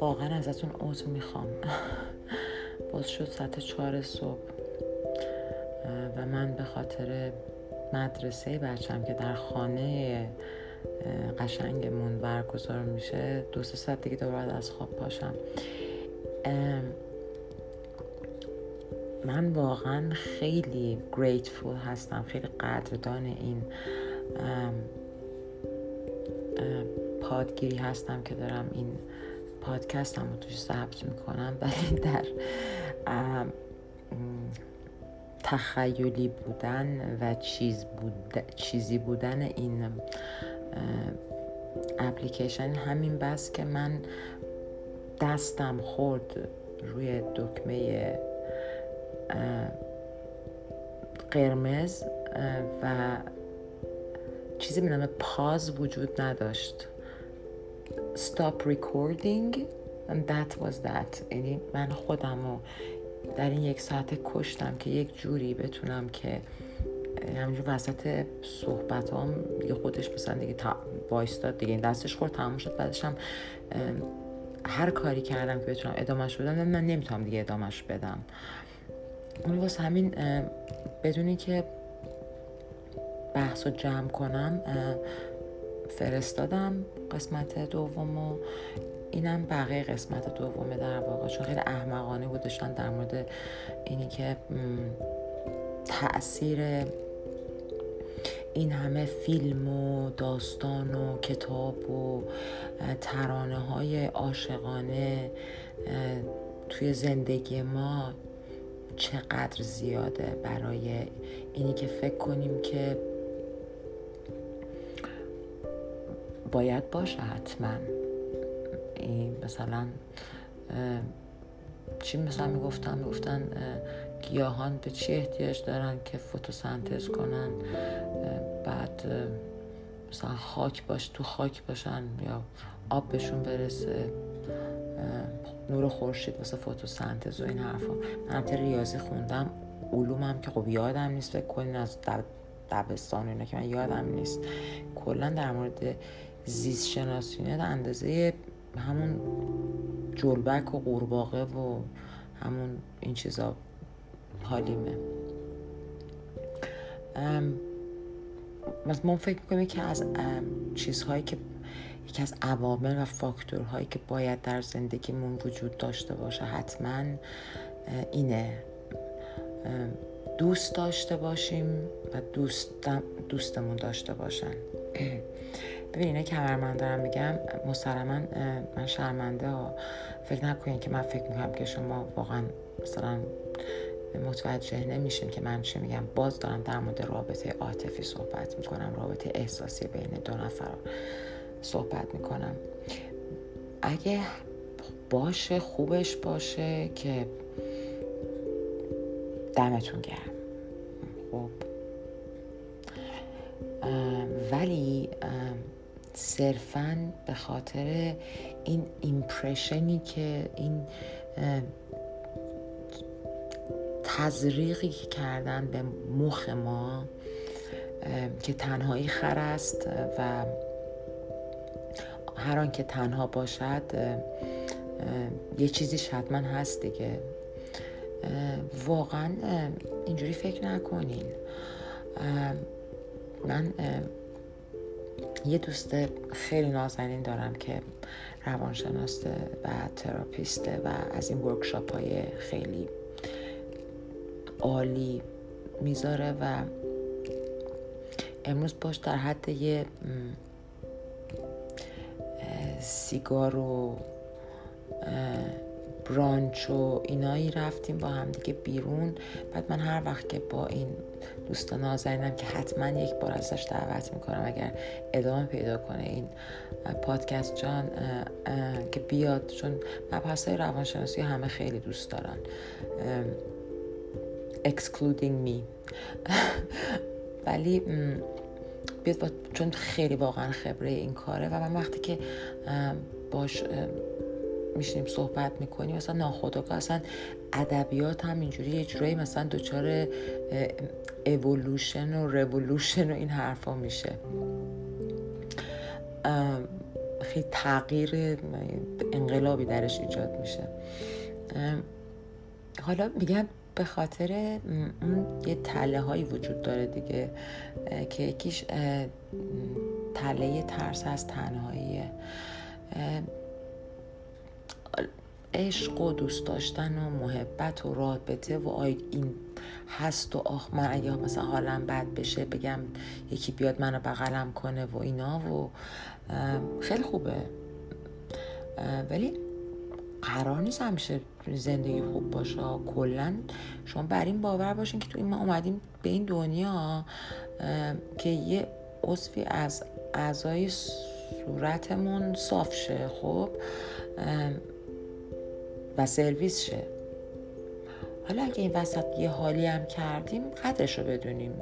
واقعا ازتون عضو می‌خوام. باز شد ساعت چهار صبح. و من به خاطر مدرسه بچم که در خانه قشنگمون برگزار میشه دو سه ساعت دیگه دوباره از خواب پاشم. من واقعا خیلی گریتفول هستم خیلی قدردان این پادگیری هستم که دارم این پادکست هم رو توش ثبت می‌کنم. ولی در تخیلی بودن و چیز بود چیزی بودن این اپلیکیشن همین بس که من دستم خورد روی دکمه قرمز و چیزی به نام پاز وجود نداشت. Stop recording and that was that. یعنی من خودم رو در این یک ساعت کشتم که یک جوری بتونم که همینجور وسط صحبت هم دیگه خودش مثلا دیگه وایستاد دیگه. این دستش خورد تموم شد. بعدش هم هر کاری کردم که بتونم ادامهش بدم من نمی‌تونم دیگه ادامهش بدم. اون واسه همین بدونی که بحث رو جمع کنم فرستادم قسمت دوم و اینم بقیه قسمت دومه در واقع. چون خیلی احمقانه بود داشتن در مورد اینی که تاثیر این همه فیلم و داستان و کتاب و ترانه های عاشقانه توی زندگی ما چقدر زیاده برای اینی که فکر کنیم که باید باشه حتما. این مثلا چی مثلا می‌گفتن؟ می‌گفتن گیاهان به چی احتیاج دارن که فتوسنتز کنن؟ بعد مثلا خاک باش تو خاک باشن یا آب بهشون برسه. نور خورشید واسه فتوسنتز و این حرفا. من ریاضی خوندم علومم که خب یادم نیست فکر کنین از دبستان اینا که من یادم نیست. کلا در مورد زیست شناسی اندازه همون جلبک و قورباغه و همون این چیزا حالیمه. ما فکر می‌کنیم که از چیزهایی که یکی از عوامل و فاکتورهایی که باید در زندگیمون وجود داشته باشه حتما اینه. دوست داشته باشیم و دوست دوستمون داشته باشن. ببین اینه کمرمند دارم میگم. مسلما من شرمنده ها. فکر نکنین که من فکر می‌کنم که شما واقعا مثلا متوجه نمیشین که من چی میگم. باز دارم در مورد رابطه عاطفی صحبت می‌کنم رابطه احساسی بین دو نفر. صحبت می‌کنم. اگه باشه خوبش باشه که دمتون گرم. خب. ولی صرفا به خاطر این ایمپرشنی که این تزریقی که کردن به مخ ما که تنهایی خر است و هر که تنها باشد یه چیزی حتما هست دیگه. واقعا اینجوری فکر نکنین. من یه دوست خیلی نازنین دارم که روانشناسته و تراپیسته و از این ورکشاپ های خیلی عالی می‌ذاره و امروز باش در حد یه سیگار و برانچ و اینایی رفتیم با هم دیگه بیرون. بعد من هر وقت که با این دوست نازنینم که حتما یک بار ازش دعوت می‌کنم اگر ادامه پیدا کنه این پادکست جان که بیاد چون مبحث های روانشناسی همه خیلی دوست دارن. excluding me. ولی بیاد با چون خیلی واقعا خبره این کاره و من وقتی که باش میشینیم صحبت می‌کنیم مثلا ناخودآگاه اصلا ادبیات هم اینجوری یه جورایی مثلا دچار اولوشن و رولوشن و این حرفا میشه. خیلی تغییر انقلابی درش ایجاد میشه. حالا میگم به خاطر اون یه تله هایی وجود داره دیگه که یکیش تله ترس از تنهاییه. عشق و دوست داشتن و محبت و رابطه و آی این هست و آخ من اگه مثلا حالم بد بشه بگم یکی بیاد منو بغلم کنه و اینا و خیلی خوبه. ولی قرار نیست همیشه زندگی خوب باشه. کلا شما بر این باور باشین که تو این ما اومدیم به این دنیا که یه عضوی از اعضای صورتمون صاف شه خب؟ و سرویس شه. حالا اگه این وسط یه حالی هم کردیم قدرش رو بدونیم.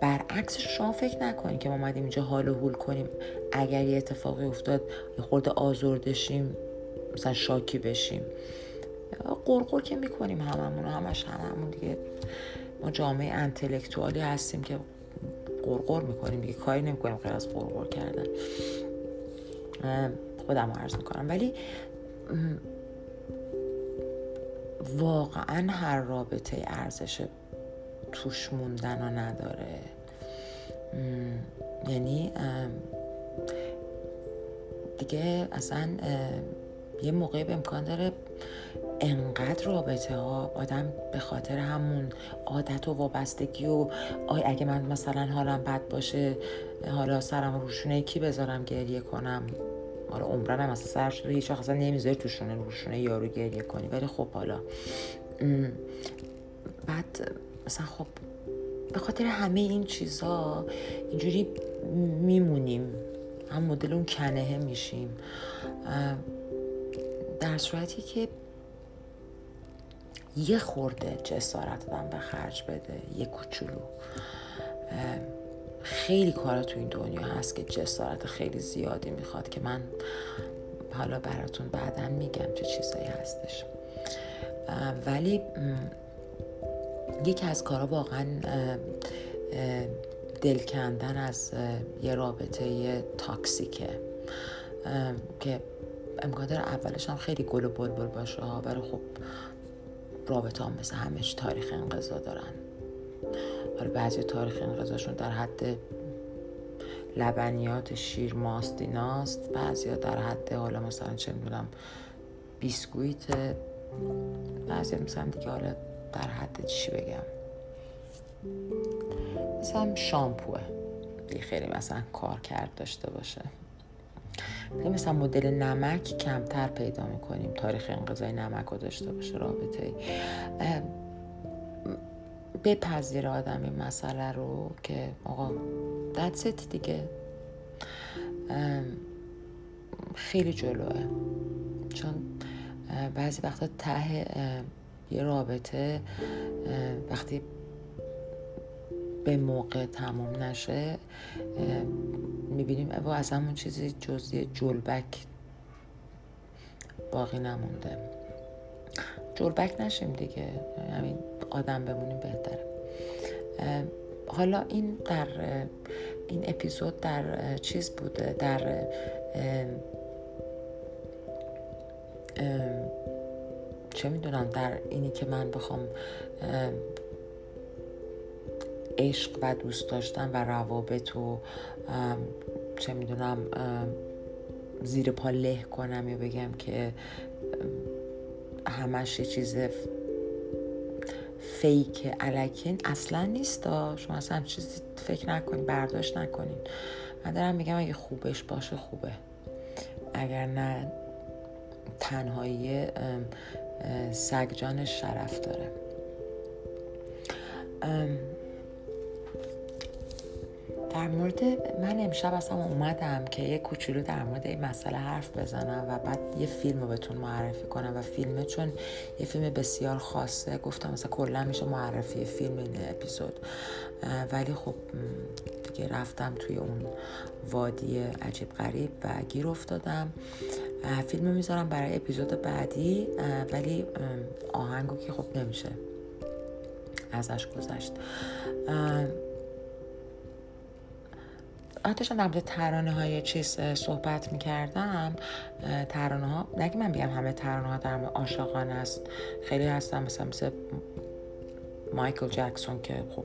برعکسش شما فکر نکنید که ما اومدیم اینجا حال و حول کنیم. اگر یه اتفاقی افتاد یه خورده آزردشیم مثلا شاکی بشیم. قرقر که می‌کنیم هممون همش هممون دیگه. ما جامعه انتلکتوالی هستیم که قرقر می‌کنیم دیگه. کاری نمی‌کنیم غیر از قرقر کردن. خودم عرض می‌کنم. ولی واقعا هر رابطه ارزش توش موندن رو نداره. یعنی دیگه اصلا یه موقعی به امکان داره انقدر رابطه ها آدم به خاطر همون عادت و وابستگی و آی اگه من مثلا حالم بد باشه حالا سرم روشونه کی بذارم گریه کنم؟ حالا عمرن هم اصلا سر شده هیچ اصلا نمی‌ذاری توشونه روشونه یارو گریه کنی. ولی خب حالا بعد مثلا خب به خاطر همه این چیزا اینجوری میمونیم. هم مدل اون کنهه میشیم. در صورتی که یه خورده جسارت دادم به خرج بده یه کوچولو. خیلی کارا تو این دنیا هست که جسارت خیلی زیادی می‌خواد که من حالا براتون بعدا میگم چه چیزایی هستش. ولی یکی از کارا واقعا دل کندن از یه رابطه تاکسیکه. که امکان داره اولش هم خیلی گل و بلبل باشه ولی خب رابطه هم مثل همش تاریخ انقضا دارن. حالا بعضی تاریخ انقضاشون در حد لبنیات شیر ماست ایناست. بعضی در حد حالا مثلا چه می‌دونم بیسکویت. بعضی مثلا دیگه حالا در حد چی بگم. مثلا شامپوه. خیلی مثلا کار کرد داشته باشه. مثلا مدل نمک کمتر پیدا می‌کنیم. تاریخ انقضای نمک رو داشته باشه رابطه بپذیر آدم این مسئله رو که آقا ددست دیگه. خیلی جلوه. چون بعضی وقتا ته یه رابطه وقتی به موقع تموم نشه می‌بینیم. او از همون چیزی جزی جلبک باقی نمونده. جلبک نشیم دیگه. همین آدم بمونیم بهتره. حالا این در این اپیزود در چیز بوده؟ در چه می‌دونم؟ در اینی که من بخوام عشق و دوست داشتن و روابط و چه می‌دونم زیر پا له کنم یا بگم که همش یه چیز فیک علکین اصلا نیست شما اصلا چیزی فکر نکنید برداشت نکنین. من دارم میگم اگه خوبش باشه خوبه. اگر نه تنهایی سگجانش شرف داره. در مورد من امشب اصلا اومدم که یه کوچولو در مورد این مسئله حرف بزنم و بعد یه فیلم رو بهتون معرفی کنم و فیلمه چون یه فیلم بسیار خاصه. گفتم مثلا کلا میشه معرفی فیلم این اپیزود. ولی خب دیگه رفتم توی اون وادی عجیب غریب و گیر افتادم. فیلم می‌ذارم برای اپیزود بعدی ولی آهنگو که خب نمیشه ازش گذشت. داشتم در مورد ترانه های چیز صحبت می‌کردم ترانه ها نگه من بگم همه ترانه ها در عاشقان است. خیلی هستم مثلا مثل مایکل جکسون که خب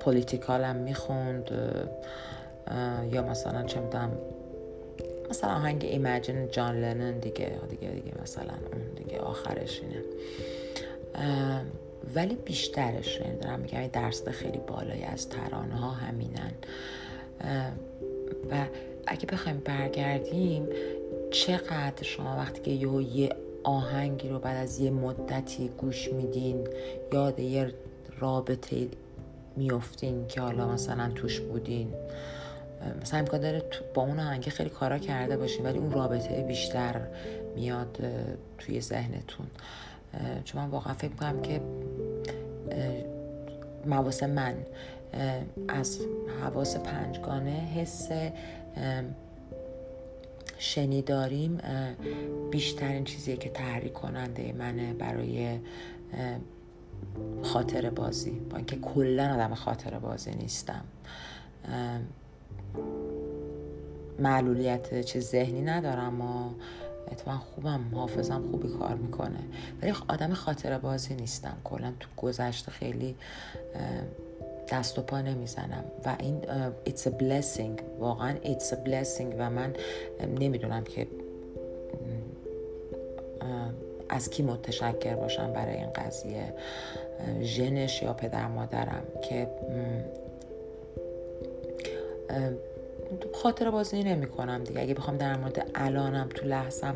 پولیتیکال هم می‌خوند یا مثلا چه می‌دونم مثلا آهنگ ایمجین جان لنن دیگه دیگه دیگه مثلا اون دیگه آخرش اینه. ولی بیشترش یعنی دارم میگم درصد خیلی بالایی از ترانه ها همینن. و اگه بخوایم برگردیم چقدر شما وقتی که یه, یه آهنگی رو بعد از یه مدتی گوش میدین یاد یه رابطه میفتین که حالا مثلا توش بودین. مثلا امکان داره با اون آهنگ خیلی کارا کرده باشین ولی اون رابطه بیشتر میاد توی ذهنتون. چون من واقعا فکر می‌کنم که مواس من از حواس پنجگانه حس شنیداریم بیشترین چیزیه که تحریک کننده منه برای خاطر بازی. با اینکه کلا آدم خاطر بازی نیستم. معلولیت چه ذهنی ندارم و اتفاقا خوبم حافظم خوبی کار می‌کنه. ولی آدم خاطر بازی نیستم. کلا تو گذشته خیلی دست و پا نمی‌زنم. و این it's a blessing. واقعا it's a blessing. و من نمی‌دونم که از کی متشکر باشم برای این قضیه. ژنش یا پدر مادرم که خاطر بازی نمی کنم دیگه. اگه بخوام در مورد الانم تو لحظم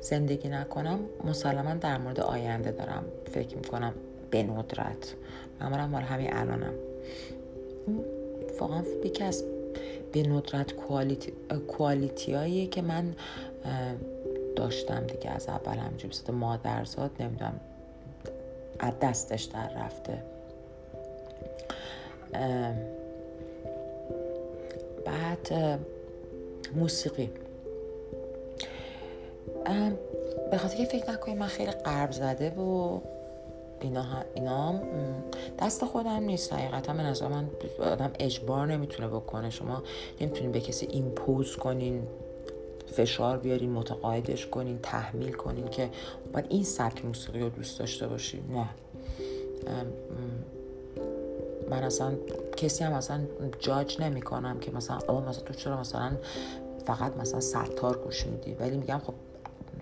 زندگی نکنم مسلما در مورد آینده دارم فکر می‌کنم به ندرت. معمولا مال همین الانم. واقعا یکی از به ندرت کوالیتی, که من داشتم دیگه از اول همجور بسید مادرزاد نمی‌دونم از دستش در رفته. بعد موسیقی. به خاطر که فکر نکنید من خیلی قرب زده و اینا, اینا دست خودم نیست حقیقتا. من از من آدم اجبار نمی‌تونه بکنه. شما نمی‌تونین به کسی ایمپوز کنین فشار بیارین متقاعدش کنین تحمیل کنین که باید این سبک موسیقی رو دوست داشته باشین نه. من اصلا کسی هم اصلا جاج نمی کنم که مثلا آه مثلا تو چرا مثلا فقط مثلا ستار گوش میدی؟ ولی میگم خب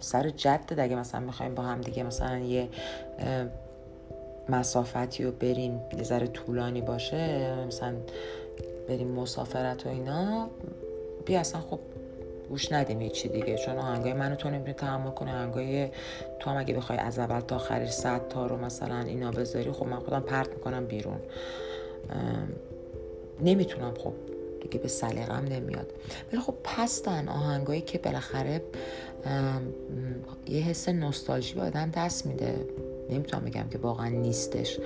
سر جد اگه مثلا می‌خوایم با هم دیگه مثلا یه مسافتی رو بریم یه ذره طولانی باشه مثلا بریم مسافرت و اینا بیا اصلا خب گوش ندیم هیچی دیگه. چون آهنگای منو تو نمی‌تونی تحمل کنه آهنگای تو هم اگه بخوای از اول تا آخرش صد تا رو مثلا اینا بذاری خب من خودم پرت می‌کنم بیرون. نمی‌تونم خب دیگه به سلیقم نمیاد. ولی خب پستن آهنگایی که بالاخره یه حس نوستالژی به آدم دست میده. نمی‌تونم بگم که واقعا نیستش.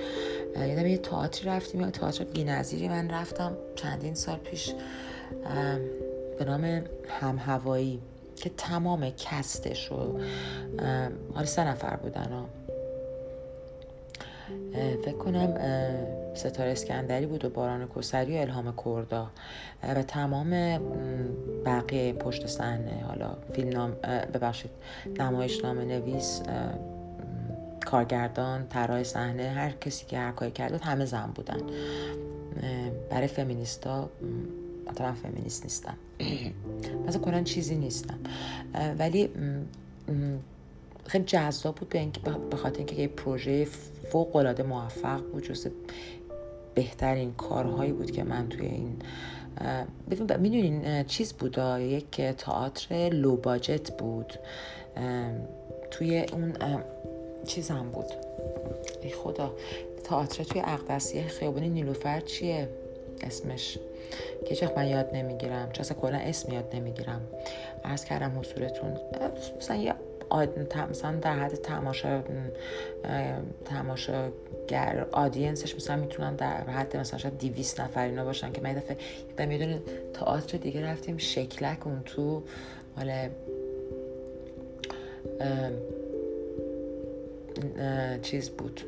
یادم یه تئاتری رفتیم یا تئاتر بی‌نظیری من رفتم چندین سال پیش به نام هم هوایی که تمام کستش و حالا سه نفر بودن ها فکر کنم ستاره اسکندری بود و باران کسری و الهام کردا. و تمام بقیه پشت صحنه حالا فیلم نام ببخشید نمایش نام نویس کارگردان طراح صحنه هر کسی که هر کاری کرده همه زن بودن. برای فمینیستا من فمینیست نیستم. مثلا کنن چیزی نیستم. ولی خیلی جذاب بود به خاطر اینکه یه پروژه فوق العاده موفق بود جز بهترین کارهایی بود که من توی این می‌دونین چیز بود؟ یک تئاتر لو باجت بود. توی اون چیز هم بود. ای خدا تئاتر توی اقدسیه خیابانی نیلوفر چیه؟ اسمش. که چه من یاد نمی‌گیرم. چه اصلا کلا اسم یاد نمی‌گیرم. عرض کردم حضورتون. مثلا مثلا در حد تماشا تماشاگر آدینسش مثلا می‌تونن در حد مثلا شاید 200 نفر اینا باشن که من دفعه یادم یه تئاتر دیگه رفتیم شکلک اون تو مال چیز بود.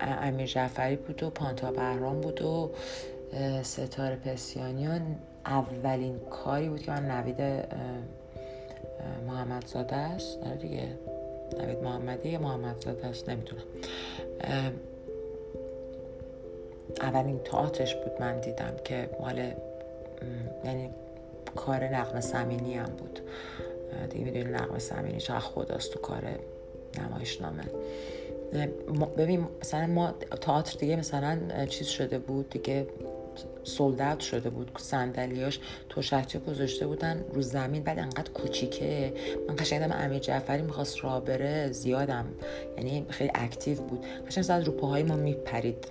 امیر جعفری بود و پانتا بهرام بود و ستاره پسیانیان. اولین کاری بود که من نوید محمد زاده است؟ آره دیگه. نوید محمدی یا محمد زاده است؟ نمی‌دونم. اولین تئاترش بود من دیدم که مال یعنی کار نقم سمینی هم بود. دیگه می‌دونی نقم سمینی چقدر خداست تو کار نمایشنامه. ببین مثلا ما تئاتر دیگه مثلا چیز شده بود دیگه سولدت شده بود صندلیاش شهچه گذاشته بودن رو زمین بعد انقدر کوچیکه. من قشنگ امیر جعفری می‌خواست راه بره زیادم. یعنی خیلی اکتیو بود. قشنگ از رو پاهای ما میپرید.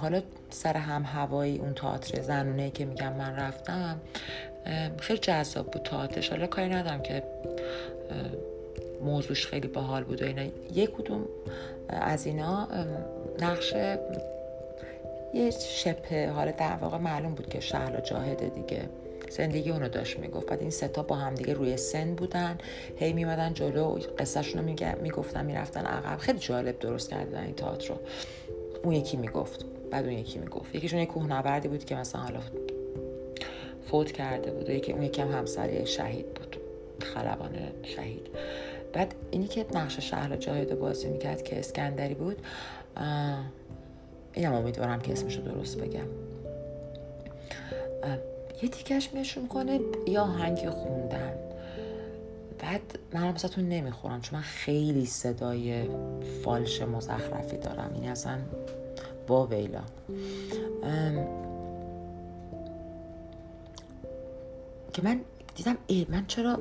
حالا سر هم هوایی اون تئاتر زنونه که میگم من رفتم خیلی جذاب بود تئاترش. حالا کاری ندارم که موضوعش خیلی باحال بود و اینا. یک کدوم از اینا نقش یه شپه حالا در واقع معلوم بود که شهلا جاهده دیگه. زندگی اونو داشت می‌گفت. بعد این ستا با هم دیگه روی سن بودن. هی میمدن جلو. قصهشون رو می‌گفتن می‌رفتن عقب. خیلی جالب درست کردن این تئاتر رو. اون یکی می‌گفت. بعد اون یکی می‌گفت. یکیشون یک کوهنوردی بود که مثلا حالا فوت کرده بود. یکی اون یکی هم همسر شهید بود. خلبان شهید. بعد اینی که نقش شهر جاهد بازی می‌کرد که اسکندری بود اینم امیدوارم که اسمشو درست بگم. یه تیکش میشون کنه یا آهنگی خوندن. بعد من مثلا نمی‌خورم چون من خیلی صدای فالش مزخرفی دارم. این اصلا با ویلا. که من دیدم ای من چرا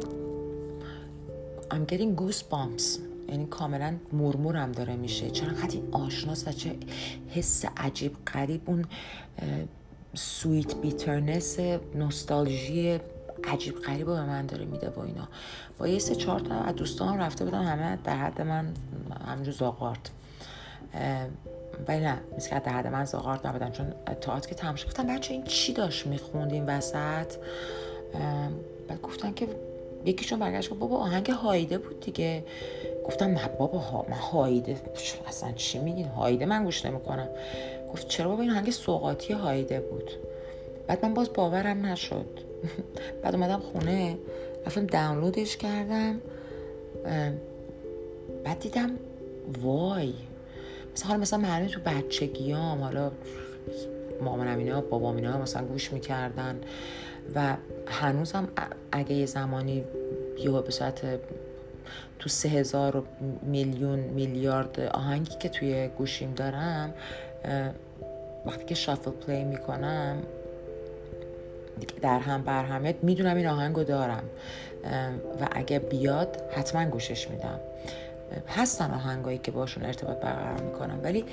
I'm getting goosebumps. یعنی کاملا مرمورم داره میشه. خیلی این آشناس و چه حس عجیب قریب اون سویت بیترنس نوستالژی عجیب غریب به من داره میده با اینا. با یه سه چهار تا از دوستان رفته بودم همه در حد من همجور زاغارت ولی نه مثل که در حد من زاغارت نبودن. چون تاعت که تماشا گفتم بچه این چی داشت می‌خوند این وسط؟ بعد گفتن که یکیشون برگشت بابا آهنگ هایده بود دیگه. گفتم بابا ها من هایده. اصلا چی میگین؟ هایده من گوش نمی‌کنم. گفت چرا بابا این آهنگ سوقاتی هایده بود؟ بعد من باز باورم نشد. بعد اومدم خونه رفتم دانلودش کردم بعد دیدم وای مثلا حالا مثلا معلومه تو بچگیام حالا مامانم اینا بابام اینا مثلا گوش می‌کردن و هنوزم اگه یه زمانی یه به صورت تو سه هزار میلیون میلیارد آهنگی که توی گوشیم دارم وقتی که شافل پلی می‌کنم در هم بر همه می‌دونم این آهنگو دارم. و اگه بیاد حتما گوشش میدم. هستن آهنگایی که باشون ارتباط برقرار می‌کنم ولی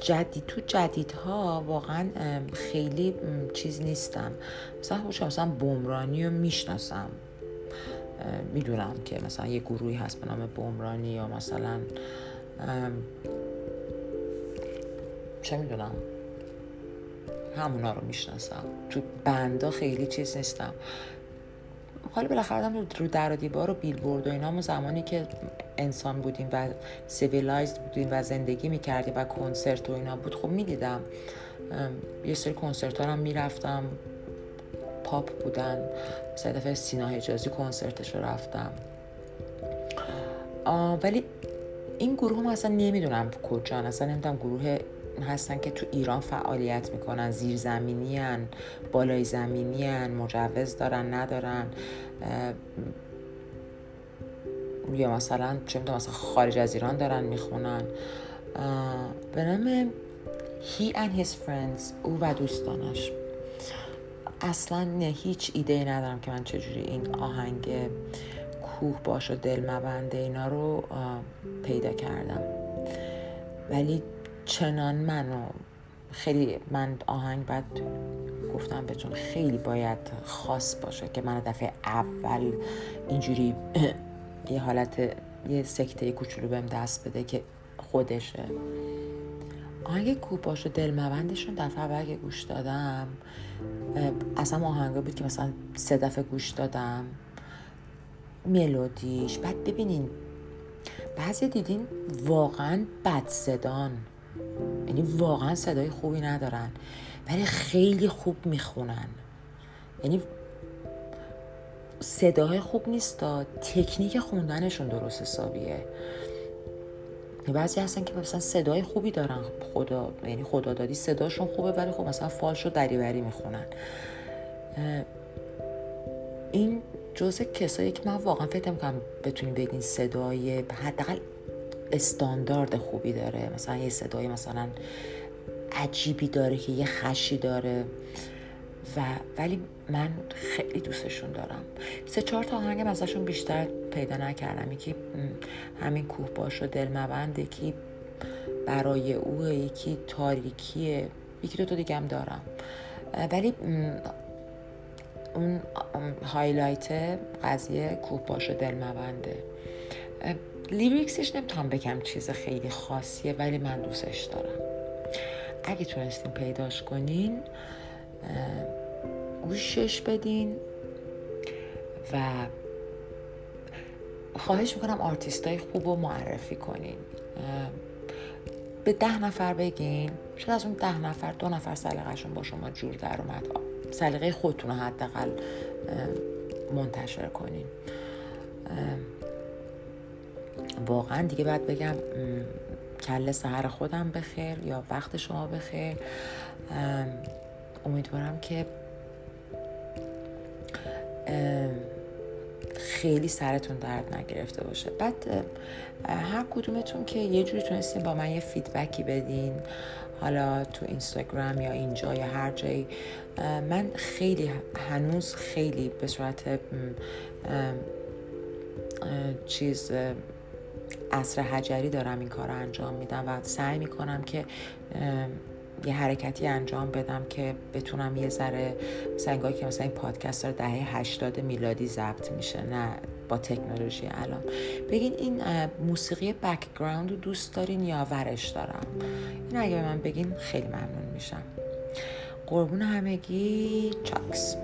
جدید تو جدیدها واقعا خیلی چیز نیستم. مثلا خوشم مثلا بومرانی رو می‌شناسم. می‌دونم که مثلا یه گروهی هست به نام بومرانی یا مثلا چه می‌دونم همونا رو می‌شناسم. تو band ا خیلی چیز نیستم. حالا بالاخره رو در و دیوار و بیلبورد و اینا زمانی که انسان بودیم و civilized بودیم و زندگی می‌کردیم و کنسرت و اینا بود خب می‌دیدم. یه سری کنسرت ها هم می‌رفتم. پاپ بودن. مثلا دفعه سینا حجازی کنسرتش رو رفتم. ولی این گروه هم اصلا نمی‌دونم کجا اصلا نمی‌دونم گروه هستن که تو ایران فعالیت می‌کنن. زیرزمینی هن بالای زمینی هن مجوز دارن ندارن. یا مثلا چه می‌دونم مثلا خارج از ایران دارن می‌خونن. به نام He and his friends او و دوستانش. اصلا نه هیچ ایده ندارم که من چجوری این آهنگ کوه باش و دل مبنده اینا رو پیدا کردم. ولی چنان منو خیلی من آهنگ بعد گفتم بهتون خیلی باید خاص باشه که من دفعه اول اینجوری یه حالت یه سکته کوچولو بهم دست بده که خودشه. آهنگ کوپاش و دل مبندشون دفعه اول که گوش دادم اصلا آهنگا بود که مثلا سه دفعه گوش دادم. ملودیش. بعد ببینین بعضی دیدین واقعا بد صدان. یعنی واقعا صدای خوبی ندارن ولی خیلی خوب می‌خونن. یعنی صدای خوب نیست تکنیک خوندنشون درست حسابیه. بعضی هستن که مثلا صدای خوبی دارن. خدا یعنی خدا دادی صداشون خوبه ولی خب مثلا فالش رو دریوری می‌خونن. این جزء کسایی که من واقعا فکر می‌کنم بتونیم بگین صدای حداقل استاندارد خوبی داره. مثلا یه صدای مثلا عجیبی داره که یه خشی داره. و ولی من خیلی دوستشون دارم. سه چهار تا آهنگم ازشون بیشتر پیدا نکردم. یکی همین کوه باش و دل مبند یکی برای او یکی تاریکیه. یکی دو تا دیگه هم دارم. ولی اون highlight قضیه کوه باش و دل مبنده lyrics ش نمی‌تونم بگم چیز خیلی خاصیه ولی من دوستش دارم. اگه تونستین پیداش کنین گوشش بدین و خواهش می‌کنم آرتیست های خوب رو معرفی کنین. به ده نفر بگین. شاید از اون ده نفر دو نفر سلیقهشون با شما جور در اومد. سلیقه خودتون رو حداقل منتشر کنین. واقعا دیگه باید بگم کل سحر خودم بخیر یا وقت شما بخیر. امیدوارم که خیلی سرتون درد نگرفته باشه. بعد هر کدومتون که یه جوری تونستین با من یه فیدبکی بدین حالا تو اینستاگرام یا اینجا یا هر جایی من خیلی هنوز خیلی به صورت چیز اصر حجری دارم این کار رو انجام میدم و سعی می‌کنم که یه حرکتی انجام بدم که بتونم یه ذره مثلا که مثلا این پادکست رو دهه 80 میلادی ضبط میشه نه با تکنولوژی الان. بگین این موسیقی background رو دوست دارین یا ورش دارم؟ این اگه به من بگین خیلی ممنون میشم. قربون همگی چاکرس.